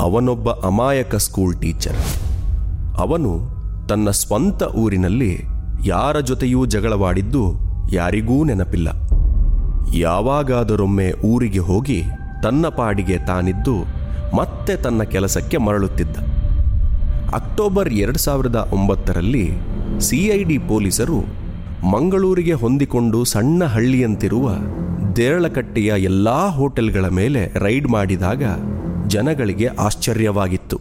ಅವನೊಬ್ಬ ಅಮಾಯಕ school teacher ಅವನು ತನ್ನ ಸ್ವಂತ ಊರಿನಲ್ಲಿ ಯಾರ ಜೊತೆಯೂ ಜಗಳವಾಡಿದ್ದು ಯಾರಿಗೂ ನೆನಪಿಲ್ಲ. ಯಾವಾಗಾದರೊಮ್ಮೆ ಊರಿಗೆ ಹೋಗಿ ತನ್ನ ಪಾಡಿಗೆ ತಾನಿದ್ದು ಮತ್ತೆ ತನ್ನ ಕೆಲಸಕ್ಕೆ ಮರಳುತ್ತಿದ್ದ. ಅಕ್ಟೋಬರ್ ಎರಡು ಸಾವಿರದ ಒಂಬತ್ತರಲ್ಲಿ ಸಿಐಡಿ ಪೊಲೀಸರು ಮಂಗಳೂರಿಗೆ ಹೊಂದಿಕೊಂಡು ಸಣ್ಣ ಹಳ್ಳಿಯಂತಿರುವ ದೇರಳಕಟ್ಟೆಯ ಎಲ್ಲಾ ಹೋಟೆಲ್ಗಳ ಮೇಲೆ ರೈಡ್ ಮಾಡಿದಾಗ ಜನಗಳಿಗೆ ಆಶ್ಚರ್ಯವಾಗಿತ್ತು.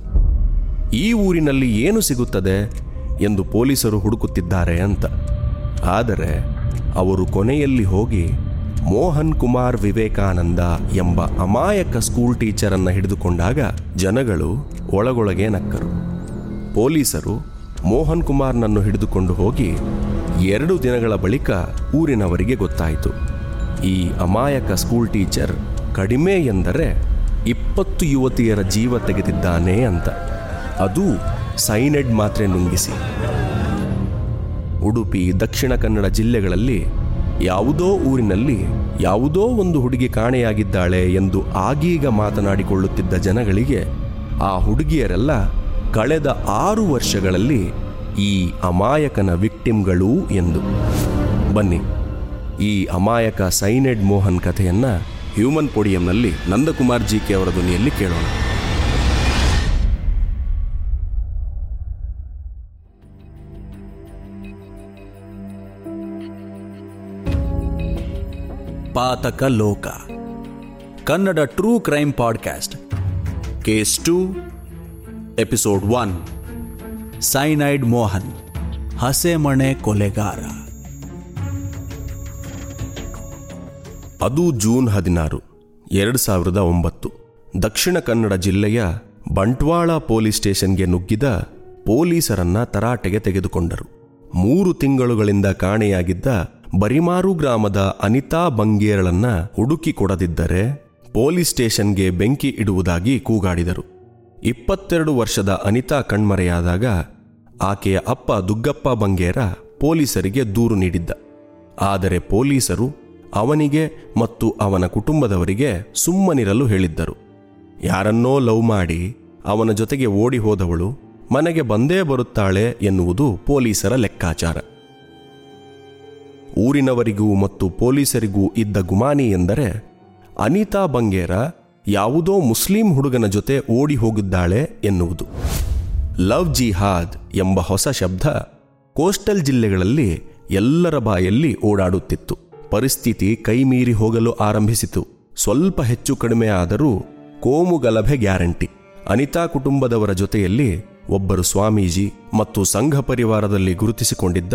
ಈ ಊರಿನಲ್ಲಿ ಏನು ಸಿಗುತ್ತದೆ ಎಂದು ಪೊಲೀಸರು ಹುಡುಕುತ್ತಿದ್ದಾರೆ ಅಂತ. ಆದರೆ ಅವರು ಕೊನೆಯಲ್ಲಿ ಹೋಗಿ ಮೋಹನ್ ಕುಮಾರ್ ವಿವೇಕಾನಂದ ಎಂಬ ಅಮಾಯಕ ಸ್ಕೂಲ್ ಟೀಚರನ್ನು ಹಿಡಿದುಕೊಂಡಾಗ ಜನಗಳು ಒಳಗೊಳಗೆ ನಕ್ಕರು. ಪೊಲೀಸರು ಮೋಹನ್ ಕುಮಾರ್ನನ್ನು ಹಿಡಿದುಕೊಂಡು ಹೋಗಿ ಎರಡು ದಿನಗಳ ಬಳಿಕ ಊರಿನವರಿಗೆ ಗೊತ್ತಾಯಿತು. ಈ ಅಮಾಯಕ ಸ್ಕೂಲ್ ಟೀಚರ್ ಕಡಿಮೆ ಎಂದರೆ ಇಪ್ಪತ್ತು ಯುವತಿಯರ ಜೀವ ತೆಗೆದಿದ್ದಾನೆ ಅಂತ. ಅದು ಸೈನೆಡ್ ಮಾತ್ರೆ ನುಂಗಿಸಿ. ಉಡುಪಿ, ದಕ್ಷಿಣ ಕನ್ನಡ ಜಿಲ್ಲೆಗಳಲ್ಲಿ ಯಾವುದೋ ಊರಿನಲ್ಲಿ ಯಾವುದೋ ಒಂದು ಹುಡುಗಿ ಕಾಣೆಯಾಗಿದ್ದಾಳೆ ಎಂದು ಆಗೀಗ ಮಾತನಾಡಿಕೊಳ್ಳುತ್ತಿದ್ದ ಜನಗಳಿಗೆ ಆ ಹುಡುಗಿಯರೆಲ್ಲ ಕಳೆದ ಆರು ವರ್ಷಗಳಲ್ಲಿ ಈ ಅಮಾಯಕನ ವಿಕ್ಟಿಮ್ಗಳು ಎಂದು. ಬನ್ನಿ, ಈ ಅಮಾಯಕ ಸೈನೆಡ್ ಮೋಹನ್ ಕಥೆಯನ್ನ ಹ್ಯೂಮನ್ ಪೋಡಿಯಂನಲ್ಲಿ ನಂದಕುಮಾರ್ ಜಿ ಕೆ ಅವರ ಧ್ವನಿಯಲ್ಲಿ ಕೇಳೋಣ. ಪಾತಕ ಲೋಕ. Kannada true crime podcast case two, episode one. Cyanide Mohan, ಹಸೆಮಣೆ ಕೊಲೆಗಾರ. ಅದು ಜೂನ್ ಹದಿನಾರು, ಎರಡು ಸಾವಿರದ ಒಂಬತ್ತು. ದಕ್ಷಿಣ ಕನ್ನಡ ಜಿಲ್ಲೆಯ ಬಂಟ್ವಾಳ ಪೊಲೀಸ್ ಸ್ಟೇಷನ್ಗೆ ನುಗ್ಗಿದ ಪೊಲೀಸರನ್ನ ತರಾಟೆಗೆ ತೆಗೆದುಕೊಂಡರು. ಮೂರು ತಿಂಗಳುಗಳಿಂದ ಕಾಣೆಯಾಗಿದ್ದ ಬರಿಮಾರು ಗ್ರಾಮದ ಅನಿತಾ ಬಂಗೇರಳನ್ನ ಹುಡುಕಿ ಕೊಡದಿದ್ದರೆ ಪೊಲೀಸ್ ಸ್ಟೇಷನ್ಗೆ ಬೆಂಕಿ ಇಡುವುದಾಗಿ ಕೂಗಾಡಿದರು. ಇಪ್ಪತ್ತೆರಡು ವರ್ಷದ ಅನಿತಾ ಕಣ್ಮರೆಯಾದಾಗ ಆಕೆಯ ಅಪ್ಪ ದುಗ್ಗಪ್ಪ ಬಂಗೇರ ಪೊಲೀಸರಿಗೆ ದೂರು ನೀಡಿದ್ದ. ಆದರೆ ಪೊಲೀಸರು ಅವನಿಗೆ ಮತ್ತು ಅವನ ಕುಟುಂಬದವರಿಗೆ ಸುಮ್ಮನಿರಲು ಹೇಳಿದ್ದರು. ಯಾರನ್ನೋ ಲವ್ ಮಾಡಿ ಅವನ ಜೊತೆಗೆ ಓಡಿ ಹೋದವಳು ಮನೆಗೆ ಬಂದೇ ಬರುತ್ತಾಳೆ ಎನ್ನುವುದು ಪೊಲೀಸರ ಲೆಕ್ಕಾಚಾರ. ಊರಿನವರಿಗೂ ಮತ್ತು ಪೊಲೀಸರಿಗೂ ಇದ್ದ ಗುಮಾನಿ ಎಂದರೆ ಅನಿತಾ ಬಂಗೇರ ಯಾವುದೋ ಮುಸ್ಲಿಂ ಹುಡುಗನ ಜೊತೆ ಓಡಿ ಹೋಗಿದ್ದಾಳೆ ಎನ್ನುವುದು. ಲವ್ ಜಿಹಾದ್ ಎಂಬ ಹೊಸ ಶಬ್ದ ಕೋಸ್ಟಲ್ ಜಿಲ್ಲೆಗಳಲ್ಲಿ ಎಲ್ಲರ ಬಾಯಲ್ಲಿ ಓಡಾಡುತ್ತಿತ್ತು. ಪರಿಸ್ಥಿತಿ ಕೈಮೀರಿ ಹೋಗಲು ಆರಂಭಿಸಿತು. ಸ್ವಲ್ಪ ಹೆಚ್ಚು ಕಡಿಮೆ ಆದರೂ ಕೋಮು ಗಲಭೆ ಗ್ಯಾರಂಟಿ. ಅನಿತಾ ಕುಟುಂಬದವರ ಜೊತೆಯಲ್ಲಿ ಒಬ್ಬರು ಸ್ವಾಮೀಜಿ ಮತ್ತು ಸಂಘ ಪರಿವಾರದಲ್ಲಿ ಗುರುತಿಸಿಕೊಂಡಿದ್ದ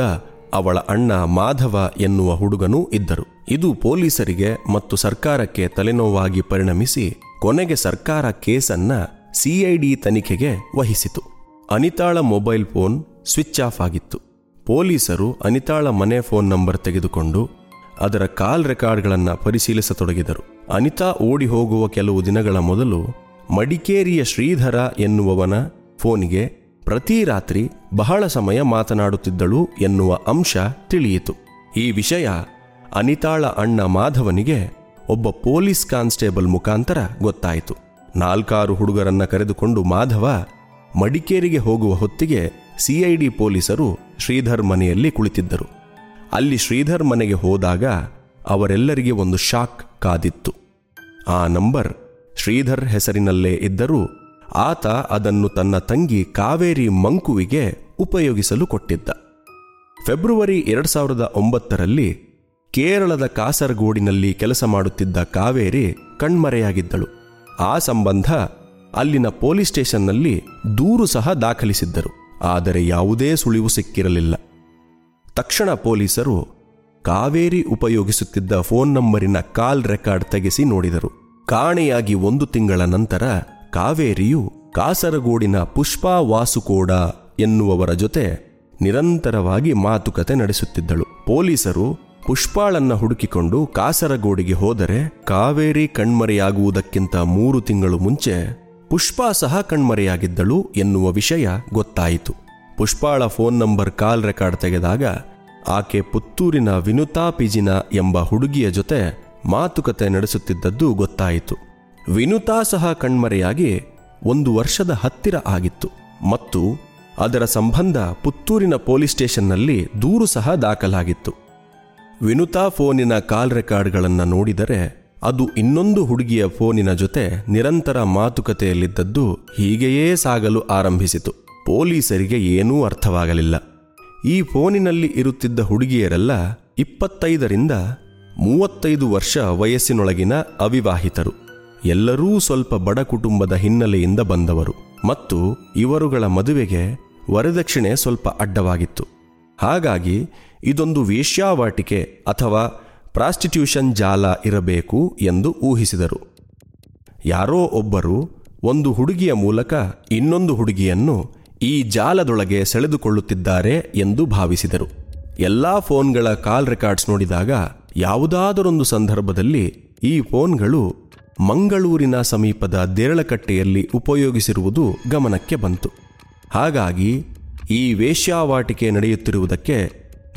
ಅವಳ ಅಣ್ಣ ಮಾಧವ ಎನ್ನುವ ಹುಡುಗನೂ ಇದ್ದರು. ಇದು ಪೊಲೀಸರಿಗೆ ಮತ್ತು ಸರ್ಕಾರಕ್ಕೆ ತಲೆನೋವಾಗಿ ಪರಿಣಮಿಸಿ ಕೊನೆಗೆ ಸರ್ಕಾರ ಕೇಸನ್ನ ಸಿಐಡಿ ತನಿಖೆಗೆ ವಹಿಸಿತು. ಅನಿತಾಳ ಮೊಬೈಲ್ ಫೋನ್ ಸ್ವಿಚ್ ಆಫ್ ಆಗಿತ್ತು. ಪೊಲೀಸರು ಅನಿತಾಳ ಮನೆ ಫೋನ್ ನಂಬರ್ ತೆಗೆದುಕೊಂಡು ಅದರ ಕಾಲ್ ರೆಕಾರ್ಡ್ಗಳನ್ನು ಪರಿಶೀಲಿಸತೊಡಗಿದರು. ಅನಿತಾ ಓಡಿ ಹೋಗುವ ಕೆಲವು ದಿನಗಳ ಮೊದಲು ಮಡಿಕೇರಿಯ ಶ್ರೀಧರ ಎನ್ನುವವನ ಫೋನಿಗೆ ಪ್ರತಿ ರಾತ್ರಿ ಬಹಳ ಸಮಯ ಮಾತನಾಡುತ್ತಿದ್ದಳು ಎನ್ನುವ ಅಂಶ ತಿಳಿಯಿತು. ಈ ವಿಷಯ ಅನಿತಾಳ ಅಣ್ಣ ಮಾಧವನಿಗೆ ಒಬ್ಬ ಪೊಲೀಸ್ ಕಾನ್ಸ್ಟೇಬಲ್ ಮುಖಾಂತರ ಗೊತ್ತಾಯಿತು. ನಾಲ್ಕಾರು ಹುಡುಗರನ್ನ ಕರೆದುಕೊಂಡು ಮಾಧವ ಮಡಿಕೇರಿಗೆ ಹೋಗುವ ಹೊತ್ತಿಗೆ ಸಿಐಡಿ ಪೊಲೀಸರು ಶ್ರೀಧರ್ ಮನೆಯಲ್ಲಿ ಕುಳಿತಿದ್ದರು. ಅಲ್ಲಿ ಶ್ರೀಧರ್ ಮನೆಗೆ ಹೋದಾಗ ಅವರೆಲ್ಲರಿಗೆ ಒಂದು ಶಾಕ್ ಕಾದಿತ್ತು. ಆ ನಂಬರ್ ಶ್ರೀಧರ್ ಹೆಸರಿನಲ್ಲೇ ಇದ್ದರೂ ಆತ ಅದನ್ನು ತನ್ನ ತಂಗಿ ಕಾವೇರಿ ಮಂಕುವಿಗೆ ಉಪಯೋಗಿಸಲು ಕೊಟ್ಟಿದ್ದ. ಫೆಬ್ರವರಿ ಎರಡು ಸಾವಿರದ ಒಂಬತ್ತರಲ್ಲಿ ಕೇರಳದ ಕಾಸರಗೋಡಿನಲ್ಲಿ ಕೆಲಸ ಮಾಡುತ್ತಿದ್ದ ಕಾವೇರಿ ಕಣ್ಮರೆಯಾಗಿದ್ದಳು. ಆ ಸಂಬಂಧ ಅಲ್ಲಿನ ಪೊಲೀಸ್ ಸ್ಟೇಷನ್ನಲ್ಲಿ ದೂರು ಸಹ ದಾಖಲಿಸಿದ್ದರು. ಆದರೆ ಯಾವುದೇ ಸುಳಿವು ಸಿಕ್ಕಿರಲಿಲ್ಲ. ತಕ್ಷಣ ಪೊಲೀಸರು ಕಾವೇರಿ ಉಪಯೋಗಿಸುತ್ತಿದ್ದ ಫೋನ್ ನಂಬರಿನ ಕಾಲ್ ರೆಕಾರ್ಡ್ ತೆಗೆಸಿ ನೋಡಿದರು. ಕಾಣೆಯಾಗಿ ಒಂದು ತಿಂಗಳ ನಂತರ ಕಾವೇರಿಯು ಕಾಸರಗೋಡಿನ ಪುಷ್ಪಾ ವಾಸುಕೋಡ ಎನ್ನುವವರ ಜೊತೆ ನಿರಂತರವಾಗಿ ಮಾತುಕತೆ ನಡೆಸುತ್ತಿದ್ದಳು. ಪೊಲೀಸರು ಪುಷ್ಪಾಳನ್ನ ಹುಡುಕಿಕೊಂಡು ಕಾಸರಗೋಡಿಗೆ ಹೋದರೆ ಕಾವೇರಿ ಕಣ್ಮರೆಯಾಗುವುದಕ್ಕಿಂತ ಮೂರು ತಿಂಗಳು ಮುಂಚೆ ಪುಷ್ಪಾ ಸಹ ಕಣ್ಮರೆಯಾಗಿದ್ದಳು ಎನ್ನುವ ವಿಷಯ ಗೊತ್ತಾಯಿತು. ಪುಷ್ಪಾಳ ಫೋನ್ ನಂಬರ್ ಕಾಲ್ ರೆಕಾರ್ಡ್ ತೆಗೆದಾಗ ಆಕೆ ಪುತ್ತೂರಿನ ವಿನುತಾ ಪಿಜಿನ ಎಂಬ ಹುಡುಗಿಯ ಜೊತೆ ಮಾತುಕತೆ ನಡೆಸುತ್ತಿದ್ದದ್ದು ಗೊತ್ತಾಯಿತು. ವಿನುತಾ ಸಹ ಕಣ್ಮರೆಯಾಗಿ ಒಂದು ವರ್ಷದ ಹತ್ತಿರ ಆಗಿತ್ತು ಮತ್ತು ಅದರ ಸಂಬಂಧ ಪುತ್ತೂರಿನ ಪೊಲೀಸ್ ಸ್ಟೇಷನ್ನಲ್ಲಿ ದೂರು ಸಹ ದಾಖಲಾಗಿತ್ತು. ವಿನುತಾ ಫೋನಿನ ಕಾಲ್ ರೆಕಾರ್ಡ್ಗಳನ್ನು ನೋಡಿದರೆ ಅದು ಇನ್ನೊಂದು ಹುಡುಗಿಯ ಫೋನಿನ ಜೊತೆ ನಿರಂತರ ಮಾತುಕತೆಯಲ್ಲಿದ್ದದ್ದು ಹೀಗೆಯೇ ಸಾಗಲು ಆರಂಭಿಸಿತು. ಪೊಲೀಸರಿಗೆ ಏನೂ ಅರ್ಥವಾಗಲಿಲ್ಲ. ಈ ಫೋನಿನಲ್ಲಿ ಇರುತ್ತಿದ್ದ ಹುಡುಗಿಯರೆಲ್ಲ ಇಪ್ಪತ್ತೈದರಿಂದ ಮೂವತ್ತೈದು ವರ್ಷ ವಯಸ್ಸಿನೊಳಗಿನ ಅವಿವಾಹಿತರು. ಎಲ್ಲರೂ ಸ್ವಲ್ಪ ಬಡ ಕುಟುಂಬದ ಹಿನ್ನೆಲೆಯಿಂದ ಬಂದವರು ಮತ್ತು ಇವರುಗಳ ಮದುವೆಗೆ ವರದಕ್ಷಿಣೆ ಸ್ವಲ್ಪ ಅಡ್ಡವಾಗಿತ್ತು. ಹಾಗಾಗಿ ಇದೊಂದು ವೇಶ್ಯಾವಾಟಿಕೆ ಅಥವಾ ಪ್ರಾಸ್ಟಿಟ್ಯೂಷನ್ ಜಾಲ ಇರಬೇಕು ಎಂದು ಊಹಿಸಿದರು. ಯಾರೋ ಒಬ್ಬರು ಒಂದು ಹುಡುಗಿಯ ಮೂಲಕ ಇನ್ನೊಂದು ಹುಡುಗಿಯನ್ನು ಈ ಜಾಲದೊಳಗೆ ಸೆಳೆದುಕೊಳ್ಳುತ್ತಿದ್ದಾರೆ ಎಂದು ಭಾವಿಸಿದರು. ಎಲ್ಲಾ ಫೋನ್ಗಳ ಕಾಲ್ ರೆಕಾರ್ಡ್ಸ್ ನೋಡಿದಾಗ ಯಾವುದಾದರೊಂದು ಸಂದರ್ಭದಲ್ಲಿ ಈ ಫೋನ್ಗಳು ಮಂಗಳೂರಿನ ಸಮೀಪದ ದೇರಳಕಟ್ಟೆಯಲ್ಲಿ ಉಪಯೋಗಿಸಿರುವುದು ಗಮನಕ್ಕೆ ಬಂತು. ಹಾಗಾಗಿ ಈ ವೇಶ್ಯಾವಾಟಿಕೆ ನಡೆಯುತ್ತಿರುವುದಕ್ಕೆ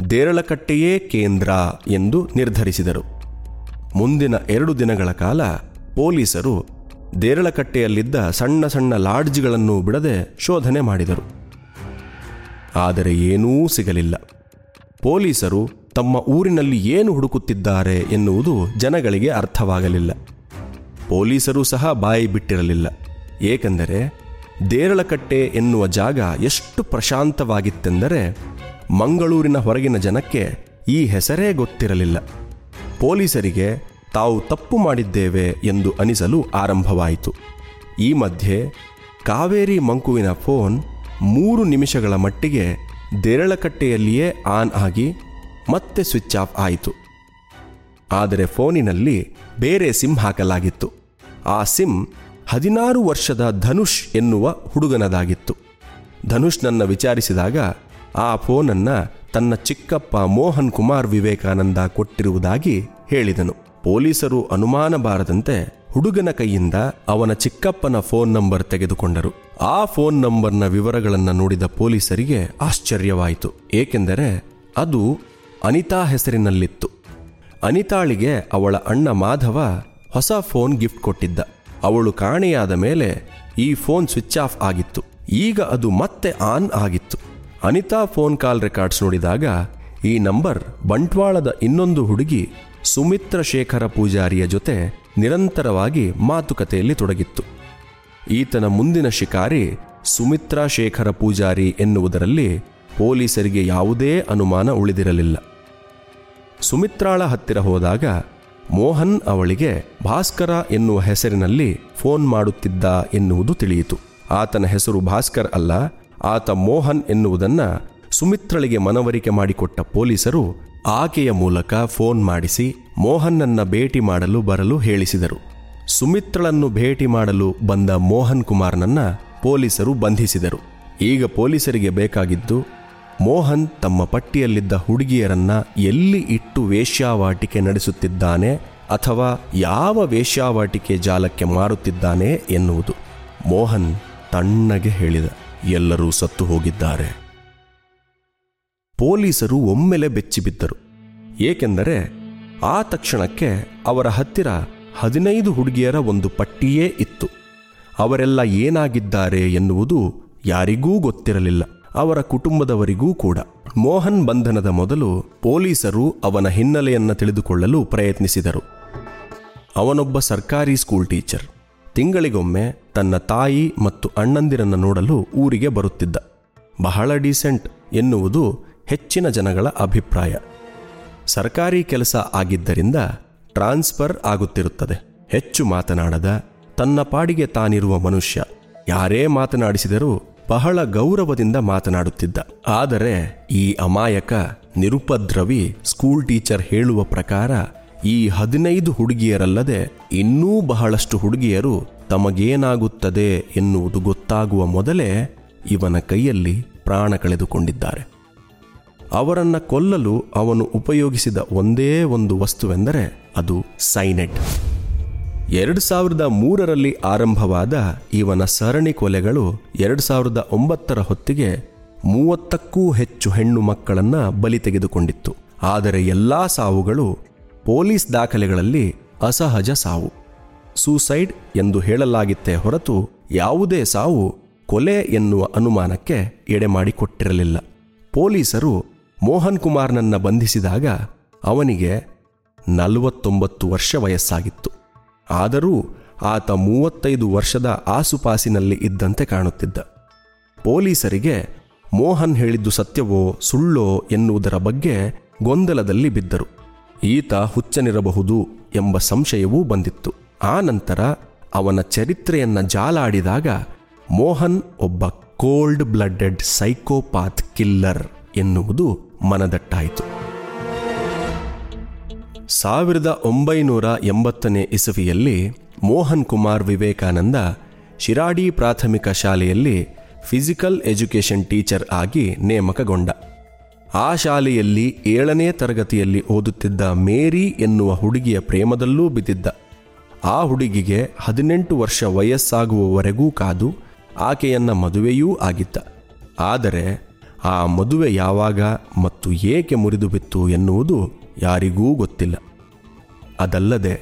ದೇರಳಕಟ್ಟೆಯೇ ಕೇಂದ್ರ ಎಂದು ನಿರ್ಧರಿಸಿದರು. ಮುಂದಿನ ಎರಡು ದಿನಗಳ ಕಾಲ ಪೊಲೀಸರು ದೇರಳಕಟ್ಟೆಯಲ್ಲಿದ್ದ ಸಣ್ಣ ಸಣ್ಣ ಲಾಡ್ಜ್ಗಳನ್ನು ಬಿಡದೆ ಶೋಧನೆ ಮಾಡಿದರು. ಆದರೆ ಏನೂ ಸಿಗಲಿಲ್ಲ. ಪೊಲೀಸರು ತಮ್ಮ ಊರಿನಲ್ಲಿ ಏನು ಹುಡುಕುತ್ತಿದ್ದಾರೆ ಎನ್ನುವುದು ಜನಗಳಿಗೆ ಅರ್ಥವಾಗಲಿಲ್ಲ. ಪೊಲೀಸರು ಸಹ ಬಾಯಿ ಬಿಟ್ಟಿರಲಿಲ್ಲ. ಏಕೆಂದರೆ ದೇರಳಕಟ್ಟೆ ಎನ್ನುವ ಜಾಗ ಎಷ್ಟು ಪ್ರಶಾಂತವಾಗಿತ್ತೆಂದರೆ ಮಂಗಳೂರಿನ ಹೊರಗಿನ ಜನಕ್ಕೆ ಈ ಹೆಸರೇ ಗೊತ್ತಿರಲಿಲ್ಲ. ಪೊಲೀಸರಿಗೆ ತಾವು ತಪ್ಪು ಮಾಡಿದ್ದೇವೆ ಎಂದು ಅನಿಸಲು ಆರಂಭವಾಯಿತು. ಈ ಮಧ್ಯೆ ಕಾವೇರಿ ಮಂಕುವಿನ ಫೋನ್ ಮೂರು ನಿಮಿಷಗಳ ಮಟ್ಟಿಗೆ ದೇರಳಕಟ್ಟೆಯಲ್ಲಿಯೇ ಆನ್ ಆಗಿ ಮತ್ತೆ ಸ್ವಿಚ್ ಆಫ್ ಆಯಿತು. ಆದರೆ ಫೋನಿನಲ್ಲಿ ಬೇರೆ ಸಿಮ್ ಹಾಕಲಾಗಿತ್ತು. ಆ ಸಿಮ್ ಹದಿನಾರು ವರ್ಷದ ಧನುಷ್ ಎನ್ನುವ ಹುಡುಗನದಾಗಿತ್ತು. ಧನುಷ್ನನ್ನ ವಿಚಾರಿಸಿದಾಗ ಆ ಫೋನನ್ನು ತನ್ನ ಚಿಕ್ಕಪ್ಪ ಮೋಹನ್ ಕುಮಾರ್ ವಿವೇಕಾನಂದ ಕೊಟ್ಟಿರುವುದಾಗಿ ಹೇಳಿದನು. ಪೊಲೀಸರು ಅನುಮಾನ ಬಾರದಂತೆ ಹುಡುಗನ ಕೈಯಿಂದ ಅವನ ಚಿಕ್ಕಪ್ಪನ ಫೋನ್ ನಂಬರ್ ತೆಗೆದುಕೊಂಡರು. ಆ ಫೋನ್ ನಂಬರ್ನ ವಿವರಗಳನ್ನು ನೋಡಿದ ಪೊಲೀಸರಿಗೆ ಆಶ್ಚರ್ಯವಾಯಿತು. ಏಕೆಂದರೆ ಅದು ಅನಿತಾ ಹೆಸರಿನಲ್ಲಿತ್ತು. ಅನಿತಾಳಿಗೆ ಅವಳ ಅಣ್ಣ ಮಾಧವ ಹೊಸ ಫೋನ್ ಗಿಫ್ಟ್ ಕೊಟ್ಟಿದ್ದ. ಅವಳು ಕಾಣೆಯಾದ ಮೇಲೆ ಈ ಫೋನ್ ಸ್ವಿಚ್ ಆಫ್ ಆಗಿತ್ತು. ಈಗ ಅದು ಮತ್ತೆ ಆನ್ ಆಗಿತ್ತು. ಅನಿತಾ ಫೋನ್ ಕಾಲ್ ರೆಕಾರ್ಡ್ಸ್ ನೋಡಿದಾಗ ಈ ನಂಬರ್ ಬಂಟ್ವಾಳದ ಇನ್ನೊಂದು ಹುಡುಗಿ ಸುಮಿತ್ರ ಶೇಖರ ಪೂಜಾರಿಯ ಜೊತೆ ನಿರಂತರವಾಗಿ ಮಾತುಕತೆಯಲ್ಲಿ ತೊಡಗಿತ್ತು. ಈತನ ಮುಂದಿನ ಶಿಕಾರಿ ಸುಮಿತ್ರಾ ಶೇಖರ ಪೂಜಾರಿ ಎನ್ನುವುದರಲ್ಲಿ ಪೊಲೀಸರಿಗೆ ಯಾವುದೇ ಅನುಮಾನ ಉಳಿದಿರಲಿಲ್ಲ. ಸುಮಿತ್ರಾಳ ಹತ್ತಿರ ಹೋದಾಗ ಮೋಹನ್ ಅವಳಿಗೆ, ಭಾಸ್ಕರ ಎನ್ನುವ ಹೆಸರಿನಲ್ಲಿ ಫೋನ್ ಮಾಡುತ್ತಿದ್ದ ಎನ್ನುವುದು ತಿಳಿಯಿತು. ಆತನ ಹೆಸರು ಭಾಸ್ಕರ್ ಅಲ್ಲ, ಆತ ಮೋಹನ್ ಎನ್ನುವುದನ್ನು ಸುಮಿತ್ರಳಿಗೆ ಮನವರಿಕೆ ಮಾಡಿಕೊಟ್ಟ ಪೊಲೀಸರು ಆಕೆಯ ಮೂಲಕ ಫೋನ್ ಮಾಡಿಸಿ ಮೋಹನ್ನನ್ನ ಭೇಟಿ ಮಾಡಲು ಬರಲು ಹೇಳಿಸಿದರು. ಸುಮಿತ್ರಳನ್ನು ಭೇಟಿ ಮಾಡಲು ಬಂದ ಮೋಹನ್ ಕುಮಾರ್ನನ್ನ ಪೊಲೀಸರು ಬಂಧಿಸಿದರು. ಈಗ ಪೊಲೀಸರಿಗೆ ಬೇಕಾಗಿದ್ದು, ಮೋಹನ್ ತಮ್ಮ ಪಟ್ಟಿಯಲ್ಲಿದ್ದ ಹುಡುಗಿಯರನ್ನ ಎಲ್ಲಿ ಇಟ್ಟು ವೇಶ್ಯಾವಾಟಿಕೆ ನಡೆಸುತ್ತಿದ್ದಾನೆ ಅಥವಾ ಯಾವ ವೇಶ್ಯಾವಾಟಿಕೆ ಜಾಲಕ್ಕೆ ಮಾರುತ್ತಿದ್ದಾನೆ ಎನ್ನುವುದು ಮೋಹನ್ ತಣ್ಣಗೆ ಹೇಳಿದ. ಎಲ್ಲರೂ ಸತ್ತು ಹೋಗಿದ್ದಾರೆ. ಪೊಲೀಸರು ಒಮ್ಮೆಲೆ ಬೆಚ್ಚಿಬಿದ್ದರು ಏಕೆಂದರೆ ಆ ತಕ್ಷಣಕ್ಕೆ ಅವರ ಹತ್ತಿರ ಹದಿನೈದು ಹುಡುಗಿಯರ ಒಂದು ಪಟ್ಟಿಯೇ ಇತ್ತು. ಅವರೆಲ್ಲ ಏನಾಗಿದ್ದಾರೆ ಎನ್ನುವುದು ಯಾರಿಗೂ ಗೊತ್ತಿರಲಿಲ್ಲ. ಅವರ ಕುಟುಂಬದವರಿಗೂ ಕೂಡ. ಮೋಹನ್ ಬಂಧನದ ಮೊದಲು ಪೊಲೀಸರು ಅವನ ಹಿನ್ನೆಲೆಯನ್ನು ತಿಳಿದುಕೊಳ್ಳಲು ಪ್ರಯತ್ನಿಸಿದರು. ಅವನೊಬ್ಬ ಸರ್ಕಾರಿ ಸ್ಕೂಲ್ ಟೀಚರ್. ತಿಂಗಳಿಗೊಮ್ಮೆ ತನ್ನ ತಾಯಿ ಮತ್ತು ಅಣ್ಣಂದಿರನ್ನು ನೋಡಲು ಊರಿಗೆ ಬರುತ್ತಿದ್ದ. ಬಹಳ ಡೀಸೆಂಟ್ ಎನ್ನುವುದು ಹೆಚ್ಚಿನ ಜನಗಳ ಅಭಿಪ್ರಾಯ. ಸರ್ಕಾರಿ ಕೆಲಸ ಆಗಿದ್ದರಿಂದ ಟ್ರಾನ್ಸ್ಫರ್ ಆಗುತ್ತಿರುತ್ತದೆ. ಹೆಚ್ಚು ಮಾತನಾಡದ ತನ್ನ ಪಾಡಿಗೆ ತಾನಿರುವ ಮನುಷ್ಯ. ಯಾರೇ ಮಾತನಾಡಿಸಿದರೂ ಬಹಳ ಗೌರವದಿಂದ ಮಾತನಾಡುತ್ತಿದ್ದ. ಆದರೆ ಈ ಅಮಾಯಕ, ನಿರುಪದ್ರವಿ ಸ್ಕೂಲ್ ಟೀಚರ್ ಹೇಳುವ ಪ್ರಕಾರ ಈ ಹದಿನೈದು ಹುಡುಗಿಯರಲ್ಲದೆ ಇನ್ನೂ ಬಹಳಷ್ಟು ಹುಡುಗಿಯರು ತಮಗೇನಾಗುತ್ತದೆ ಎನ್ನುವುದು ಗೊತ್ತಾಗುವ ಮೊದಲೇ ಇವನ ಕೈಯಲ್ಲಿ ಪ್ರಾಣ ಕಳೆದುಕೊಂಡಿದ್ದಾರೆ. ಅವರನ್ನ ಕೊಲ್ಲಲು ಅವನು ಉಪಯೋಗಿಸಿದ ಒಂದೇ ಒಂದು ವಸ್ತುವೆಂದರೆ ಅದು ಸೈನೆಟ್. ಎರಡು ಸಾವಿರದ ಮೂರರಲ್ಲಿ ಆರಂಭವಾದ ಇವನ ಸರಣಿ ಕೊಲೆಗಳು ಎರಡು ಸಾವಿರದ ಒಂಬತ್ತರ ಹೊತ್ತಿಗೆ ಮೂವತ್ತಕ್ಕೂ ಹೆಚ್ಚು ಹೆಣ್ಣು ಮಕ್ಕಳನ್ನು ಬಲಿ ತೆಗೆದುಕೊಂಡಿತ್ತು. ಆದರೆ ಎಲ್ಲಾ ಸಾವುಗಳು ಪೊಲೀಸ್ ದಾಖಲೆಗಳಲ್ಲಿ ಅಸಹಜ ಸಾವು. ಸೂಸೈಡ್ ಎಂದು ಹೇಳಲಾಗಿತ್ತೇ ಹೊರತು ಯಾವುದೇ ಸಾವು ಕೊಲೆ ಎನ್ನುವ ಅನುಮಾನಕ್ಕೆ ಎಡೆಮಾಡಿಕೊಟ್ಟಿರಲಿಲ್ಲ. ಪೊಲೀಸರು ಮೋಹನ್ ಕುಮಾರ್ನನ್ನು ಬಂಧಿಸಿದಾಗ ಅವನಿಗೆ ನಲವತ್ತೊಂಬತ್ತು ವರ್ಷ ವಯಸ್ಸಾಗಿತ್ತು. ಆದರೂ ಆತ ಮೂವತ್ತೈದು ವರ್ಷದ ಆಸುಪಾಸಿನಲ್ಲಿ ಇದ್ದಂತೆ ಕಾಣುತ್ತಿದ್ದ. ಪೊಲೀಸರಿಗೆ ಮೋಹನ್ ಹೇಳಿದ್ದು ಸತ್ಯವೋ ಸುಳ್ಳೋ ಎನ್ನುವುದರ ಬಗ್ಗೆ ಗೊಂದಲದಲ್ಲಿ ಬಿದ್ದರು. ಈತ ಹುಚ್ಚನಿರಬಹುದು ಎಂಬ ಸಂಶಯವೂ ಬಂದಿತ್ತು. ಆ ನಂತರ ಅವನ ಚರಿತ್ರೆಯನ್ನ ಜಾಲಾಡಿದಾಗ ಮೋಹನ್ ಒಬ್ಬ ಕೋಲ್ಡ್ ಬ್ಲಡೆಡ್ ಸೈಕೋಪಾತ್ ಕಿಲ್ಲರ್. ಎನ್ನುವುದು ಮನದಟ್ಟಾಯಿತು. ಸಾವಿರದ ಒಂಬೈನೂರ ಎಂಬತ್ತನೇ ಇಸವಿಯಲ್ಲಿ ಮೋಹನ್ ಕುಮಾರ್ ವಿವೇಕಾನಂದ ಶಿರಾಡಿ ಪ್ರಾಥಮಿಕ ಶಾಲೆಯಲ್ಲಿ ಫಿಸಿಕಲ್ ಎಜುಕೇಷನ್ ಟೀಚರ್ ಆಗಿ ನೇಮಕಗೊಂಡ. ಆ ಶಾಲೆಯಲ್ಲಿ ಏಳನೇ ತರಗತಿಯಲ್ಲಿ ಓದುತ್ತಿದ್ದ ಮೇರಿ ಎನ್ನುವ ಹುಡುಗಿಯ ಪ್ರೇಮದಲ್ಲೂ ಬಿದ್ದಿದ್ದ. ಆ ಹುಡುಗಿಗೆ ಹದಿನೆಂಟು ವರ್ಷ ವಯಸ್ಸಾಗುವವರೆಗೂ ಕಾದು ಆಕೆಯನ್ನ ಮದುವೆಯೂ ಆಗಿದ್ದ ಆದರೆ ಆ ಮದುವೆ ಯಾವಾಗ ಮತ್ತು ಏಕೆ ಮುರಿದು ಬಿತ್ತು ಎನ್ನುವುದು ಯಾರಿಗೂ ಗೊತ್ತಿಲ್ಲ. ಅದಲ್ಲದೆ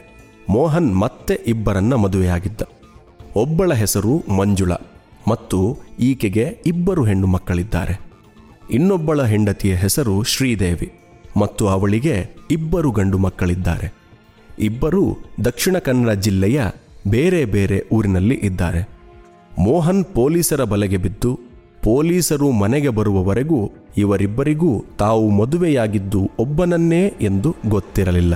ಮೋಹನ್ ಮತ್ತೆ ಇಬ್ಬರನ್ನ ಮದುವೆಯಾಗಿದ್ದ. ಒಬ್ಬಳ ಹೆಸರು ಮಂಜುಳ ಮತ್ತು ಈಕೆಗೆ ಇಬ್ಬರು ಹೆಣ್ಣು ಮಕ್ಕಳಿದ್ದಾರೆ. ಇನ್ನೊಬ್ಬಳ ಹೆಂಡತಿಯ ಹೆಸರು ಶ್ರೀದೇವಿ ಮತ್ತು ಅವಳಿಗೆ ಇಬ್ಬರು ಗಂಡು ಮಕ್ಕಳಿದ್ದಾರೆ. ಇಬ್ಬರೂ ದಕ್ಷಿಣ ಕನ್ನಡ ಜಿಲ್ಲೆಯ ಬೇರೆ ಬೇರೆ ಊರಿನಲ್ಲಿ ಇದ್ದಾರೆ. ಮೋಹನ್ ಪೊಲೀಸರ ಬಲೆಗೆ ಬಿದ್ದು ಪೊಲೀಸರು ಮನೆಗೆ ಬರುವವರೆಗೂ ಇವರಿಬ್ಬರಿಗೂ ತಾವು ಮದುವೆಯಾಗಿದ್ದು ಒಬ್ಬನನ್ನೇ ಎಂದು ಗೊತ್ತಿರಲಿಲ್ಲ.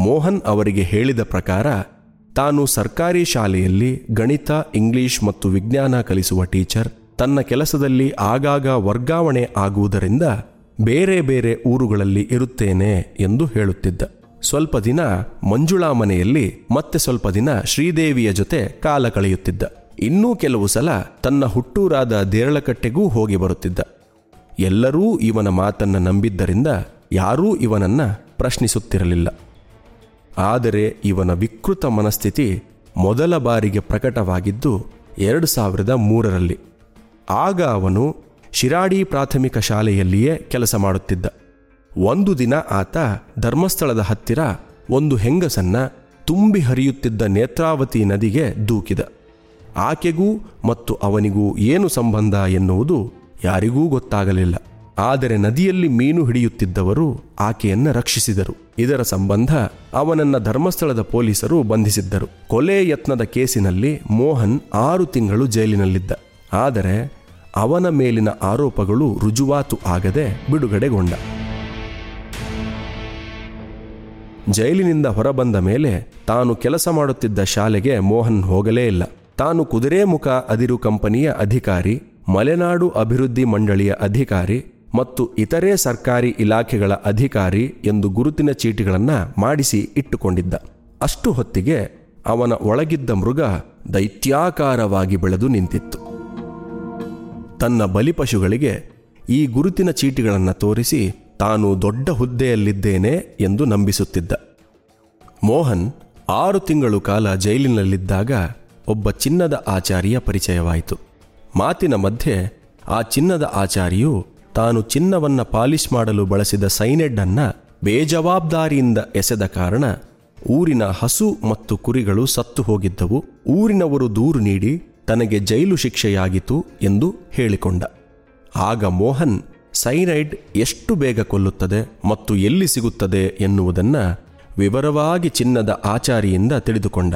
ಮೋಹನ್ ಅವರಿಗೆ ಹೇಳಿದ ಪ್ರಕಾರ, ತಾನು ಸರ್ಕಾರಿ ಶಾಲೆಯಲ್ಲಿ ಗಣಿತ, ಇಂಗ್ಲಿಷ್ ಮತ್ತು ವಿಜ್ಞಾನ ಕಲಿಸುವ ಟೀಚರ್, ತನ್ನ ಕೆಲಸದಲ್ಲಿ ಆಗಾಗ ವರ್ಗಾವಣೆ ಆಗುವುದರಿಂದ ಬೇರೆ ಬೇರೆ ಊರುಗಳಲ್ಲಿ ಇರುತ್ತೇನೆ ಎಂದು ಹೇಳುತ್ತಿದ್ದ. ಸ್ವಲ್ಪ ದಿನ ಮಂಜುಳಾ ಮನೆಯಲ್ಲಿ ಮತ್ತೆ ಸ್ವಲ್ಪ ದಿನ ಶ್ರೀದೇವಿಯ ಜೊತೆ ಕಾಲ ಕಳೆಯುತ್ತಿದ್ದ. ಇನ್ನೂ ಕೆಲವು ಸಲ ತನ್ನ ಹುಟ್ಟೂರಾದ ದೇರಳಕಟ್ಟೆಗೂ ಹೋಗಿ ಬರುತ್ತಿದ್ದ. ಎಲ್ಲರೂ ಇವನ ಮಾತನ್ನ ನಂಬಿದ್ದರಿಂದ ಯಾರೂ ಇವನನ್ನ ಪ್ರಶ್ನಿಸುತ್ತಿರಲಿಲ್ಲ. ಆದರೆ ಇವನ ವಿಕೃತ ಮನಸ್ಥಿತಿ ಮೊದಲ ಬಾರಿಗೆ ಪ್ರಕಟವಾಗಿದ್ದು ಎರಡು ಸಾವಿರದ ಮೂರರಲ್ಲಿ. ಆಗ ಅವನು ಶಿರಾಡಿ ಪ್ರಾಥಮಿಕ ಶಾಲೆಯಲ್ಲಿಯೇ ಕೆಲಸ ಮಾಡುತ್ತಿದ್ದ. ಒಂದು ದಿನ ಆತ ಧರ್ಮಸ್ಥಳದ ಹತ್ತಿರ ಒಂದು ಹೆಂಗಸನ್ನ ತುಂಬಿ ಹರಿಯುತ್ತಿದ್ದ ನೇತ್ರಾವತಿ ನದಿಗೆ ದೂಕಿದ. ಆಕೆಗೂ ಮತ್ತು ಅವನಿಗೂ ಏನು ಸಂಬಂಧ ಎನ್ನುವುದು ಯಾರಿಗೂ ಗೊತ್ತಾಗಲಿಲ್ಲ. ಆದರೆ ನದಿಯಲ್ಲಿ ಮೀನು ಹಿಡಿಯುತ್ತಿದ್ದವರು ಆಕೆಯನ್ನ ರಕ್ಷಿಸಿದರು. ಇದರ ಸಂಬಂಧ ಅವನನ್ನ ಧರ್ಮಸ್ಥಳದ ಪೊಲೀಸರು ಬಂಧಿಸಿದ್ದರು. ಕೊಲೆ ಯತ್ನದ ಕೇಸಿನಲ್ಲಿ ಮೋಹನ್ ಆರು ತಿಂಗಳು ಜೈಲಿನಲ್ಲಿದ್ದ. ಆದರೆ ಅವನ ಮೇಲಿನ ಆರೋಪಗಳು ರುಜುವಾತು ಆಗದೆ ಬಿಡುಗಡೆಗೊಂಡ. ಜೈಲಿನಿಂದ ಹೊರಬಂದ ಮೇಲೆ ತಾನು ಕೆಲಸ ಮಾಡುತ್ತಿದ್ದ ಶಾಲೆಗೆ ಮೋಹನ್ ಹೋಗಲೇ ಇಲ್ಲ. ತಾನು ಕುದುರೆಮುಖ ಅದಿರು ಕಂಪನಿಯ ಅಧಿಕಾರಿ, ಮಲೆನಾಡು ಅಭಿವೃದ್ಧಿ ಮಂಡಳಿಯ ಅಧಿಕಾರಿ ಮತ್ತು ಇತರೆ ಸರ್ಕಾರಿ ಇಲಾಖೆಗಳ ಅಧಿಕಾರಿ ಎಂದು ಗುರುತಿನ ಚೀಟಿಗಳನ್ನು ಮಾಡಿಸಿ ಇಟ್ಟುಕೊಂಡಿದ್ದ. ಅಷ್ಟು ಹೊತ್ತಿಗೆ ಅವನ ಒಳಗಿದ್ದ ಮೃಗ ದೈತ್ಯಾಕಾರವಾಗಿ ಬೆಳೆದು ನಿಂತಿತ್ತು. ತನ್ನ ಬಲಿಪಶುಗಳಿಗೆ ಈ ಗುರುತಿನ ಚೀಟಿಗಳನ್ನು ತೋರಿಸಿ ತಾನು ದೊಡ್ಡ ಹುದ್ದೆಯಲ್ಲಿದ್ದೇನೆ ಎಂದು ನಂಬಿಸುತ್ತಿದ್ದ. ಮೋಹನ್ ಆರು ತಿಂಗಳು ಕಾಲ ಜೈಲಿನಲ್ಲಿದ್ದಾಗ ಒಬ್ಬ ಚಿನ್ನದ ಆಚಾರಿಯ ಪರಿಚಯವಾಯಿತು. ಮಾತಿನ ಮಧ್ಯೆ ಆ ಚಿನ್ನದ ಆಚಾರಿಯು ತಾನು ಚಿನ್ನವನ್ನ ಪಾಲಿಶ್ ಮಾಡಲು ಬಳಸಿದ ಸೈನೈಡ್ ಅನ್ನ ಬೇಜವಾಬ್ದಾರಿಯಿಂದ ಎಸೆದ ಕಾರಣ ಊರಿನ ಹಸು ಮತ್ತು ಕುರಿಗಳು ಸತ್ತು ಹೋಗಿದ್ದವು. ಊರಿನವರು ದೂರು ನೀಡಿ ತನಗೆ ಜೈಲು ಶಿಕ್ಷೆಯಾಗಿತು ಎಂದು ಹೇಳಿಕೊಂಡ. ಆಗ ಮೋಹನ್, ಸೈನೈಡ್ ಎಷ್ಟು ಬೇಗ ಕೊಲ್ಲುತ್ತದೆ ಮತ್ತು ಎಲ್ಲಿ ಸಿಗುತ್ತದೆ ಎನ್ನುವುದನ್ನು ವಿವರವಾಗಿ ಚಿನ್ನದ ಆಚಾರಿಯಿಂದ ತಿಳಿದುಕೊಂಡ.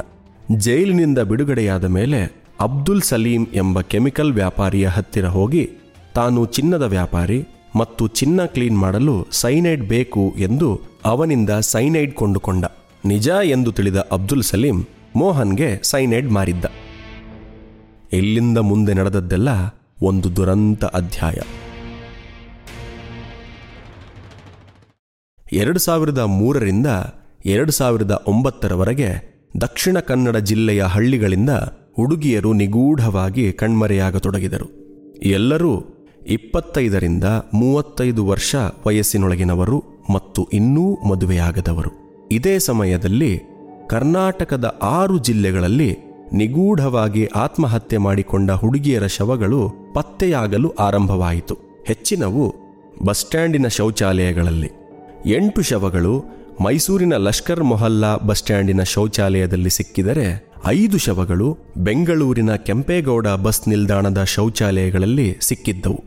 ಜೈಲಿನಿಂದ ಬಿಡುಗಡೆಯಾದ ಮೇಲೆ ಅಬ್ದುಲ್ ಸಲೀಂ ಎಂಬ ಕೆಮಿಕಲ್ ವ್ಯಾಪಾರಿಯ ಹತ್ತಿರ ಹೋಗಿ ತಾನು ಚಿನ್ನದ ವ್ಯಾಪಾರಿ ಮತ್ತು ಚಿನ್ನ ಕ್ಲೀನ್ ಮಾಡಲು ಸೈನೈಡ್ ಬೇಕು ಎಂದು ಅವನಿಂದ ಸೈನೈಡ್ ಕೊಂಡುಕೊಂಡ. ನಿಜ ಎಂದು ತಿಳಿದ ಅಬ್ದುಲ್ ಸಲೀಂ ಮೋಹನ್ಗೆ ಸೈನೈಡ್ ಮಾರಿದ್ದ. ಇಲ್ಲಿಂದ ಮುಂದೆ ನಡೆದದ್ದೆಲ್ಲ ಒಂದು ದುರಂತ ಅಧ್ಯಾಯ. ಎರಡು ಸಾವಿರದ ಮೂರರಿಂದ ಎರಡು ಸಾವಿರದ ಒಂಬತ್ತರವರೆಗೆ ದಕ್ಷಿಣ ಕನ್ನಡ ಜಿಲ್ಲೆಯ ಹಳ್ಳಿಗಳಿಂದ ಹುಡುಗಿಯರು ನಿಗೂಢವಾಗಿ ಕಣ್ಮರೆಯಾಗತೊಡಗಿದರು. ಎಲ್ಲರೂ ಇಪ್ಪತ್ತೈದರಿಂದ ಮೂವತ್ತೈದು ವರ್ಷ ವಯಸ್ಸಿನೊಳಗಿನವರು ಮತ್ತು ಇನ್ನೂ ಮದುವೆಯಾಗದವರು. ಇದೇ ಸಮಯದಲ್ಲಿ ಕರ್ನಾಟಕದ ಆರು ಜಿಲ್ಲೆಗಳಲ್ಲಿ ನಿಗೂಢವಾಗಿ ಆತ್ಮಹತ್ಯೆ ಮಾಡಿಕೊಂಡ ಹುಡುಗಿಯರ ಶವಗಳು ಪತ್ತೆಯಾಗಲು ಆರಂಭವಾಯಿತು. ಹೆಚ್ಚಿನವು ಬಸ್ ಸ್ಟ್ಯಾಂಡಿನ ಶೌಚಾಲಯಗಳಲ್ಲಿ. ಎಂಟು ಶವಗಳು ಮೈಸೂರಿನ ಲಷ್ಕರ್ ಮೊಹಲ್ಲಾ ಬಸ್ ಸ್ಟ್ಯಾಂಡಿನ ಶೌಚಾಲಯದಲ್ಲಿ ಸಿಕ್ಕಿದರೆ ಐದು ಶವಗಳು ಬೆಂಗಳೂರಿನ ಕೆಂಪೇಗೌಡ ಬಸ್ ನಿಲ್ದಾಣದ ಶೌಚಾಲಯಗಳಲ್ಲಿ ಸಿಕ್ಕಿದ್ದವು.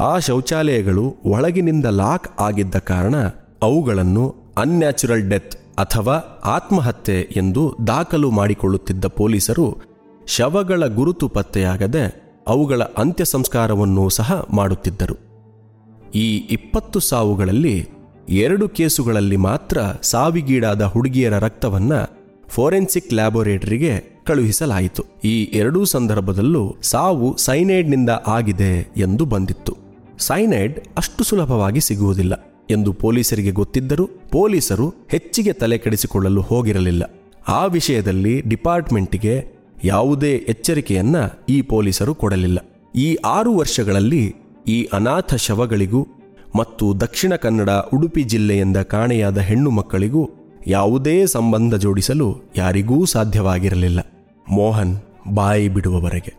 ಆ ಶೌಚಾಲಯಗಳು ಒಳಗಿನಿಂದ ಲಾಕ್ ಆಗಿದ್ದ ಕಾರಣ ಅವುಗಳನ್ನು ಅನ್ಯಾಚುರಲ್ ಡೆತ್ ಅಥವಾ ಆತ್ಮಹತ್ಯೆ ಎಂದು ದಾಖಲು ಮಾಡಿಕೊಳ್ಳುತ್ತಿದ್ದ ಪೊಲೀಸರು ಶವಗಳ ಗುರುತು ಪತ್ತೆಯಾಗದೆ ಅವುಗಳ ಅಂತ್ಯ ಸಂಸ್ಕಾರವನ್ನು ಸಹ ಮಾಡುತ್ತಿದ್ದರು. ಈ ಇಪ್ಪತ್ತು ಸಾವುಗಳಲ್ಲಿ ಎರಡು ಕೇಸುಗಳಲ್ಲಿ ಮಾತ್ರ ಸಾವಿಗೀಡಾದ ಹುಡುಗಿಯರ ರಕ್ತವನ್ನ ಫೋರೆನ್ಸಿಕ್ ಲ್ಯಾಬೊರೇಟರಿಗೆ ಕಳುಹಿಸಲಾಯಿತು. ಈ ಎರಡೂ ಸಂದರ್ಭದಲ್ಲೂ ಸಾವು ಸೈನೈಡ್ನಿಂದ ಆಗಿದೆ ಎಂದು ಬಂದಿತ್ತು. ಸೈನೈಡ್ ಅಷ್ಟು ಸುಲಭವಾಗಿ ಸಿಗುವುದಿಲ್ಲ ಎಂದು ಪೊಲೀಸರಿಗೆ ಗೊತ್ತಿದ್ದರೂ ಪೊಲೀಸರು ಹೆಚ್ಚಿಗೆ ತಲೆ ಕೆಡಿಸಿಕೊಳ್ಳಲು ಹೋಗಿರಲಿಲ್ಲ. ಆ ವಿಷಯದಲ್ಲಿ ಡಿಪಾರ್ಟ್ಮೆಂಟಿಗೆ ಯಾವುದೇ ಎಚ್ಚರಿಕೆಯನ್ನ ಈ ಪೊಲೀಸರು ಕೊಡಲಿಲ್ಲ. ಈ ಆರು ವರ್ಷಗಳಲ್ಲಿ ಈ ಅನಾಥ ಶವಗಳಿಗೂ ಮತ್ತು ದಕ್ಷಿಣ ಕನ್ನಡ ಉಡುಪಿ ಜಿಲ್ಲೆಯಿಂದ ಕಾಣೆಯಾದ ಹೆಣ್ಣು ಮಕ್ಕಳಿಗೂ ಯಾವುದೇ ಸಂಬಂಧ ಜೋಡಿಸಲು ಯಾರಿಗೂ ಸಾಧ್ಯವಾಗಿರಲಿಲ್ಲ. ಮೋಹನ್ ಬಾಯಿ ಬಿಡುವವರೆಗೆ.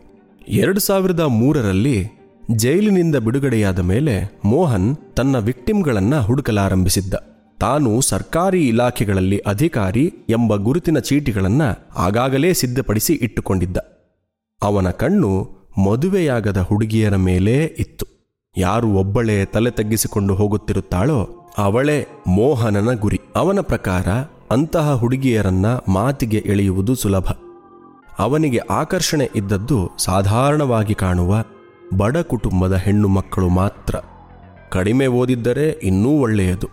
ಎರಡು ಸಾವಿರದ ಮೂರರಲ್ಲಿ ಜೈಲಿನಿಂದ ಬಿಡುಗಡೆಯಾದ ಮೇಲೆ ಮೋಹನ್ ತನ್ನ ವಿಕ್ಟಿಮ್ಗಳನ್ನ ಹುಡುಕಲಾರಂಭಿಸಿದ್ದ. ತಾನು ಸರ್ಕಾರಿ ಇಲಾಖೆಗಳಲ್ಲಿ ಅಧಿಕಾರಿ ಎಂಬ ಗುರುತಿನ ಚೀಟಿಗಳನ್ನ ಆಗಾಗಲೇ ಸಿದ್ಧಪಡಿಸಿ ಇಟ್ಟುಕೊಂಡಿದ್ದ. ಅವನ ಕಣ್ಣು ಮದುವೆಯಾಗದ ಹುಡುಗಿಯರ ಮೇಲೇ ಇತ್ತು. ಯಾರು ಒಬ್ಬಳೇ ತಲೆ ತಗ್ಗಿಸಿಕೊಂಡು ಹೋಗುತ್ತಿರುತ್ತಾಳೋ ಅವಳೇ ಮೋಹನನ ಗುರಿ. ಅವನ ಪ್ರಕಾರ ಅಂತಹ ಹುಡುಗಿಯರನ್ನ ಮಾತಿಗೆ ಎಳೆಯುವುದು ಸುಲಭ. ಅವನಿಗೆ ಆಕರ್ಷಣೆ ಇದ್ದದ್ದು ಸಾಧಾರಣವಾಗಿ ಕಾಣುವ ಬಡ ಕುಟುಂಬದ ಹೆಣ್ಣು ಮಕ್ಕಳು ಮಾತ್ರ. ಕಡಿಮೆ ಓದಿದ್ದರೆ ಇನ್ನೂ ಒಳ್ಳೆಯದು.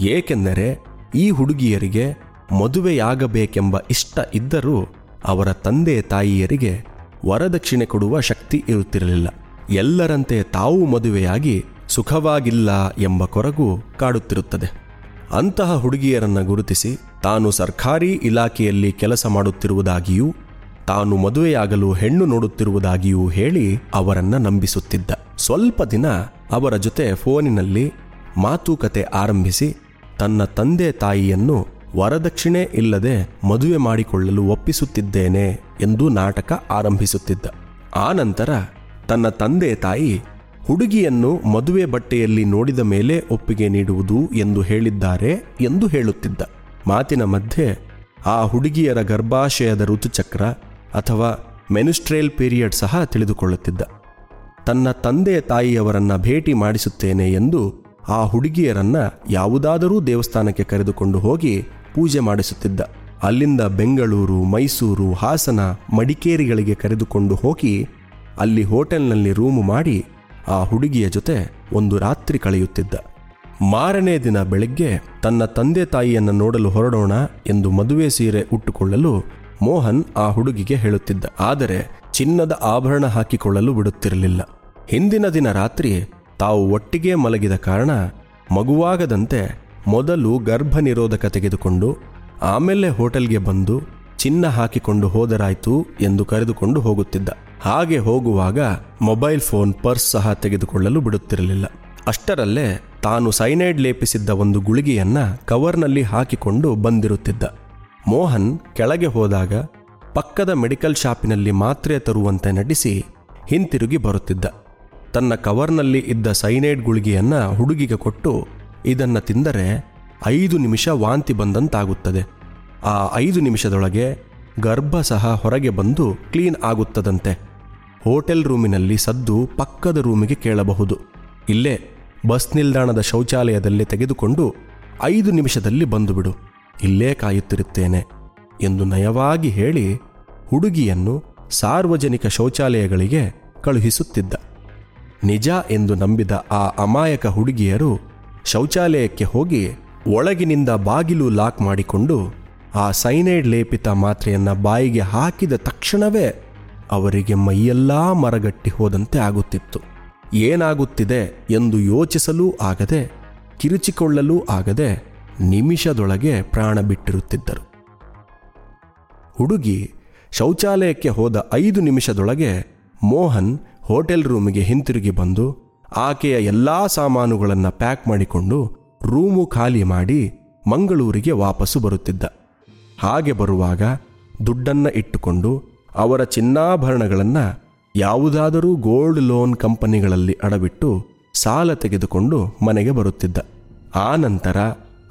ಏಕೆಂದರೆ ಈ ಹುಡುಗಿಯರಿಗೆ ಮದುವೆಯಾಗಬೇಕೆಂಬ ಇಷ್ಟ ಇದ್ದರೂ ಅವರ ತಂದೆ ತಾಯಿಯರಿಗೆ ವರದಕ್ಷಿಣೆ ಕೊಡುವ ಶಕ್ತಿ ಇರುತ್ತಿರಲಿಲ್ಲ. ಎಲ್ಲರಂತೆ ತಾವು ಮದುವೆಯಾಗಿ ಸುಖವಾಗಿಲ್ಲ ಎಂಬ ಕೊರಗು ಕಾಡುತ್ತಿರುತ್ತದೆ. ಅಂತಹ ಹುಡುಗಿಯರನ್ನು ಗುರುತಿಸಿ ತಾನು ಸರ್ಕಾರಿ ಇಲಾಖೆಯಲ್ಲಿ ಕೆಲಸ ಮಾಡುತ್ತಿರುವುದಾಗಿಯೂ, ತಾನು ಮದುವೆಯಾಗಲು ಹೆಣ್ಣು ನೋಡುತ್ತಿರುವುದಾಗಿಯೂ ಹೇಳಿ ಅವರನ್ನು ನಂಬಿಸುತ್ತಿದ್ದ. ಸ್ವಲ್ಪ ದಿನ ಅವರ ಜೊತೆ ಫೋನಿನಲ್ಲಿ ಮಾತುಕತೆ ಆರಂಭಿಸಿ ತನ್ನ ತಂದೆ ತಾಯಿಯನ್ನು ವರದಕ್ಷಿಣೆ ಇಲ್ಲದೆ ಮದುವೆ ಮಾಡಿಕೊಳ್ಳಲು ಒಪ್ಪಿಸುತ್ತಿದ್ದೇನೆ ಎಂದು ನಾಟಕ ಆರಂಭಿಸುತ್ತಿದ್ದ. ಆ ನಂತರ ತನ್ನ ತಂದೆ ತಾಯಿ ಹುಡುಗಿಯನ್ನು ಮದುವೆ ಬಟ್ಟೆಯಲ್ಲಿ ನೋಡಿದ ಮೇಲೆ ಒಪ್ಪಿಗೆ ನೀಡುವುದು ಎಂದು ಹೇಳಿದ್ದಾರೆ ಎಂದು ಹೇಳುತ್ತಿದ್ದ. ಮಾತಿನ ಮಧ್ಯೆ ಆ ಹುಡುಗಿಯರ ಗರ್ಭಾಶಯದ ಋತುಚಕ್ರ ಅಥವಾ ಮೆನಿಸ್ಟ್ರೇಲ್ ಪೀರಿಯಡ್ ಸಹ ತಿಳಿದುಕೊಳ್ಳುತ್ತಿದ್ದ. ತನ್ನ ತಂದೆ ತಾಯಿಯವರನ್ನ ಭೇಟಿ ಮಾಡಿಸುತ್ತೇನೆ ಎಂದು ಆ ಹುಡುಗಿಯರನ್ನ ಯಾವುದಾದರೂ ದೇವಸ್ಥಾನಕ್ಕೆ ಕರೆದುಕೊಂಡು ಹೋಗಿ ಪೂಜೆ ಮಾಡಿಸುತ್ತಿದ್ದ. ಅಲ್ಲಿಂದ ಬೆಂಗಳೂರು, ಮೈಸೂರು, ಹಾಸನ, ಮಡಿಕೇರಿಗಳಿಗೆ ಕರೆದುಕೊಂಡು ಹೋಗಿ ಅಲ್ಲಿ ಹೋಟೆಲ್ನಲ್ಲಿ ರೂಮು ಮಾಡಿ ಆ ಹುಡುಗಿಯ ಜೊತೆ ಒಂದು ರಾತ್ರಿ ಕಳೆಯುತ್ತಿದ್ದ. ಮಾರನೇ ದಿನ ಬೆಳಗ್ಗೆ ತನ್ನ ತಂದೆ ತಾಯಿಯನ್ನು ನೋಡಲು ಹೊರಡೋಣ ಎಂದು ಮದುವೆ ಸೀರೆ ಉಟ್ಟುಕೊಳ್ಳಲು ಮೋಹನ್ ಆ ಹುಡುಗಿಗೆ ಹೇಳುತ್ತಿದ್ದ. ಆದರೆ ಚಿನ್ನದ ಆಭರಣ ಹಾಕಿಕೊಳ್ಳಲು ಬಿಡುತ್ತಿರಲಿಲ್ಲ. ಹಿಂದಿನ ದಿನ ರಾತ್ರಿ ತಾವು ಒಟ್ಟಿಗೆ ಮಲಗಿದ ಕಾರಣ ಮಗುವಾಗದಂತೆ ಮೊದಲು ಗರ್ಭ ನಿರೋಧಕ ತೆಗೆದುಕೊಂಡು ಆಮೇಲೆ ಹೋಟೆಲ್ಗೆ ಬಂದು ಚಿನ್ನ ಹಾಕಿಕೊಂಡು ಹೋದರಾಯ್ತು ಎಂದು ಕರೆದುಕೊಂಡು ಹೋಗುತ್ತಿದ್ದ. ಹಾಗೆ ಹೋಗುವಾಗ ಮೊಬೈಲ್ ಫೋನ್ ಪರ್ಸ್ ಸಹ ತೆಗೆದುಕೊಳ್ಳಲು ಬಿಡುತ್ತಿರಲಿಲ್ಲ. ಅಷ್ಟರಲ್ಲೇ ತಾನು ಸೈನೈಡ್ ಲೇಪಿಸಿದ್ದ ಒಂದು ಗುಳಿಗೆಯನ್ನ ಕವರ್ನಲ್ಲಿ ಹಾಕಿಕೊಂಡು ಬಂದಿರುತ್ತಿದ್ದ. ಮೋಹನ್ ಕೆಳಗೆ ಹೋದಾಗ ಪಕ್ಕದ ಮೆಡಿಕಲ್ ಶಾಪಿನಲ್ಲಿ ಮಾತ್ರೆ ತರುವಂತೆ ನಟಿಸಿ ಹಿಂತಿರುಗಿ ಬರುತ್ತಿದ್ದ. ತನ್ನ ಕವರ್ನಲ್ಲಿ ಇದ್ದ ಸೈನೈಡ್ ಗುಳಿಗೆಯನ್ನ ಹುಡುಗಿಗೆ ಕೊಟ್ಟು ಇದನ್ನ ತಿಂದರೆ ಐದು ನಿಮಿಷ ವಾಂತಿ ಬಂದಂತಾಗುತ್ತದೆ. ಆ ಐದು ನಿಮಿಷದೊಳಗೆ ಗರ್ಭ ಸಹ ಹೊರಗೆ ಬಂದು ಕ್ಲೀನ್ ಆಗುತ್ತದಂತೆ. ಹೋಟೆಲ್ ರೂಮಿನಲ್ಲಿ ಸದ್ದು ಪಕ್ಕದ ರೂಮಿಗೆ ಕೇಳಬಹುದು. ಇಲ್ಲೇ ಬಸ್ ನಿಲ್ದಾಣದ ಶೌಚಾಲಯದಲ್ಲಿ ತೆಗೆದುಕೊಂಡು ಐದು ನಿಮಿಷದಲ್ಲಿ ಬಂದುಬಿಡು. ಇಲ್ಲೇ ಕಾಯುತ್ತಿರುತ್ತೇನೆ ಎಂದು ನಯವಾಗಿ ಹೇಳಿ ಹುಡುಗಿಯನ್ನು ಸಾರ್ವಜನಿಕ ಶೌಚಾಲಯಗಳಿಗೆ ಕಳುಹಿಸುತ್ತಿದ್ದ. ನಿಜ ಎಂದು ನಂಬಿದ ಆ ಅಮಾಯಕ ಹುಡುಗಿಯರು ಶೌಚಾಲಯಕ್ಕೆ ಹೋಗಿ ಒಳಗಿನಿಂದ ಬಾಗಿಲು ಲಾಕ್ ಮಾಡಿಕೊಂಡು ಆ ಸೈನೈಡ್ ಲೇಪಿತ ಮಾತ್ರೆಯನ್ನು ಬಾಯಿಗೆ ಹಾಕಿದ ತಕ್ಷಣವೇ ಅವರಿಗೆ ಮೈಯೆಲ್ಲಾ ಮರಗಟ್ಟಿ ಹೋದಂತೆ ಆಗುತ್ತಿತ್ತು. ಏನಾಗುತ್ತಿದೆ ಎಂದು ಯೋಚಿಸಲೂ ಆಗದೆ, ಕಿರುಚಿಕೊಳ್ಳಲೂ ಆಗದೆ ನಿಮಿಷದೊಳಗೆ ಪ್ರಾಣ ಬಿಟ್ಟಿರುತ್ತಿದ್ದರು. ಹುಡುಗಿ ಶೌಚಾಲಯಕ್ಕೆ ಹೋದ ಐದು ನಿಮಿಷದೊಳಗೆ ಮೋಹನ್ ಹೋಟೆಲ್ ರೂಮಿಗೆ ಹಿಂತಿರುಗಿ ಬಂದು ಆಕೆಯ ಎಲ್ಲಾ ಸಾಮಾನುಗಳನ್ನು ಪ್ಯಾಕ್ ಮಾಡಿಕೊಂಡು ರೂಮು ಖಾಲಿ ಮಾಡಿ ಮಂಗಳೂರಿಗೆ ವಾಪಸ್ಸು ಬರುತ್ತಿದ್ದ. ಹಾಗೆ ಬರುವಾಗ ದುಡ್ಡನ್ನ ಇಟ್ಟುಕೊಂಡು ಅವರ ಚಿನ್ನಾಭರಣಗಳನ್ನು ಯಾವುದಾದರೂ ಗೋಲ್ಡ್ ಲೋನ್ ಕಂಪನಿಗಳಲ್ಲಿ ಅಡವಿಟ್ಟು ಸಾಲ ತೆಗೆದುಕೊಂಡು ಮನೆಗೆ ಬರುತ್ತಿದ್ದ. ಆ ನಂತರ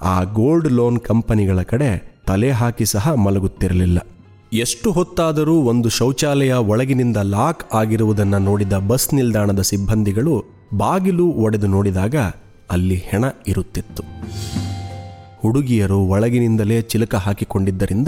ಆ ಗೋಲ್ಡ್ ಲೋನ್ ಕಂಪನಿಗಳ ಕಡೆ ತಲೆ ಹಾಕಿ ಸಹ ಮಲಗುತ್ತಿರಲಿಲ್ಲ. ಎಷ್ಟು ಹೊತ್ತಾದರೂ ಒಂದು ಶೌಚಾಲಯ ಒಳಗಿನಿಂದ ಲಾಕ್ ಆಗಿರುವುದನ್ನು ನೋಡಿದ ಬಸ್ ನಿಲ್ದಾಣದ ಸಿಬ್ಬಂದಿಗಳು ಬಾಗಿಲು ಒಡೆದು ನೋಡಿದಾಗ ಅಲ್ಲಿ ಹೆಣ ಇರುತ್ತಿತ್ತು. ಹುಡುಗಿಯರು ಒಳಗಿನಿಂದಲೇ ಚಿಲಕ ಹಾಕಿಕೊಂಡಿದ್ದರಿಂದ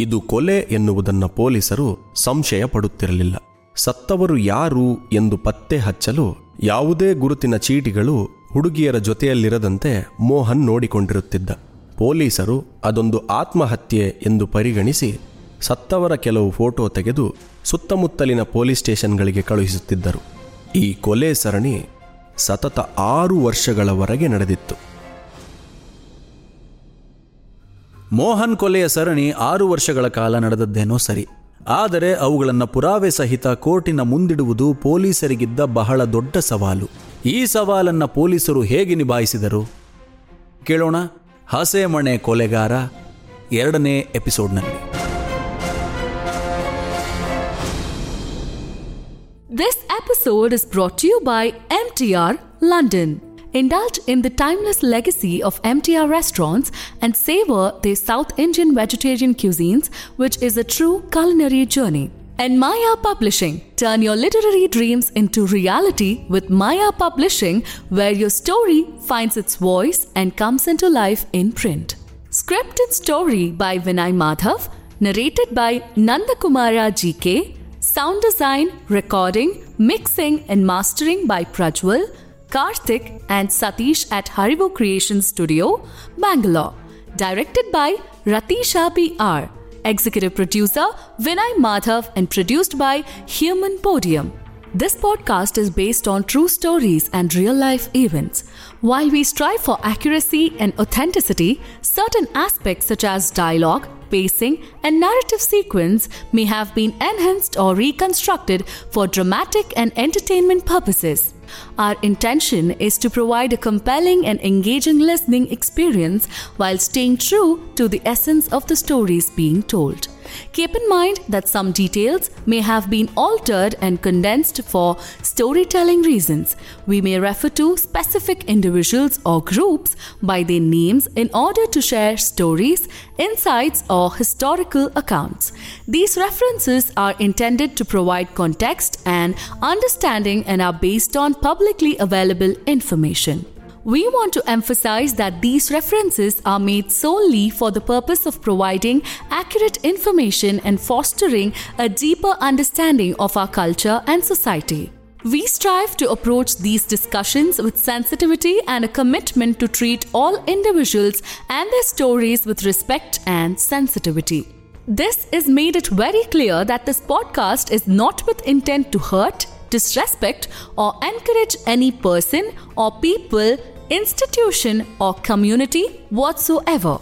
ಇದು ಕೊಲೆ ಎನ್ನುವುದನ್ನು ಪೊಲೀಸರು ಸಂಶಯ ಪಡುತ್ತಿರಲಿಲ್ಲ ಸತ್ತವರು ಯಾರು ಎಂದು ಪತ್ತೆ ಹಚ್ಚಲು ಯಾವುದೇ ಗುರುತಿನ ಚೀಟಿಗಳು ಹುಡುಗಿಯರ ಜೊತೆಯಲ್ಲಿರದಂತೆ ಮೋಹನ್ ನೋಡಿಕೊಂಡಿರುತ್ತಿದ್ದ. ಪೊಲೀಸರು ಅದೊಂದು ಆತ್ಮಹತ್ಯೆ ಎಂದು ಪರಿಗಣಿಸಿ ಸತ್ತವರ ಕೆಲವು ಫೋಟೋ ತೆಗೆದು ಸುತ್ತಮುತ್ತಲಿನ ಪೊಲೀಸ್ ಸ್ಟೇಷನ್ಗಳಿಗೆ ಕಳುಹಿಸುತ್ತಿದ್ದರು. ಈ ಕೊಲೆ ಸರಣಿ ಸತತ ಆರು ವರ್ಷಗಳವರೆಗೆ ನಡೆದಿತ್ತು. ಮೋಹನ್ ಕೊಲೆಯ ಸರಣಿ ಆರು ವರ್ಷಗಳ ಕಾಲ ನಡೆದದ್ದೇನೋ ಸರಿ. ಆದರೆ ಅವುಗಳನ್ನು ಪುರಾವೆ ಸಹಿತ ಕೋರ್ಟಿನ ಮುಂದಿಡುವುದು ಪೊಲೀಸರಿಗಿದ್ದ ಬಹಳ ದೊಡ್ಡ ಸವಾಲು. ಈ ಸವಾಲನ್ನು ಪೊಲೀಸರು ಹೇಗೆ ನಿಭಾಯಿಸಿದರು? ಕೇಳೋಣ. ಹಸೆಮಣೆ ಕೊಲೆಗಾರ. ಎರಡನೇ ಎಪಿಸೋಡ್ನಲ್ಲಿ. This episode is brought to you by MTR London. Indulge in the timeless legacy of MTR restaurants and savor their South Indian vegetarian cuisines, which is a true culinary journey. And Maya Publishing. Turn your literary dreams into reality with Maya Publishing, where your story finds its voice and comes into life in print. Script and story by Vinay Madhav, narrated by Nandakumara GK, sound design, recording, mixing, and mastering by Prajwal, Karthik, and Satish at Haribo Creation Studio, Bangalore. Directed by Ratisha B.R. Executive producer Vinay Madhav and produced by Human Podium. This podcast is based on true stories and real life events. While we strive for accuracy and authenticity, certain aspects such as dialogue, pacing, and narrative sequence may have been enhanced or reconstructed for dramatic and entertainment purposes. Our intention is to provide a compelling and engaging listening experience while staying true to the essence of the stories being told. Keep in mind that some details may have been altered and condensed for storytelling reasons. We may refer to specific individuals or groups by their names in order to share stories, insights, or historical accounts. These references are intended to provide context and understanding and are based on publicly available information. We want to emphasize that these references are made solely for the purpose of providing accurate information and fostering a deeper understanding of our culture and society. We strive to approach these discussions with sensitivity and a commitment to treat all individuals and their stories with respect and sensitivity. This is made it very clear that this podcast is not with intent to hurt, disrespect, or encourage any person or people, institution, or community whatsoever.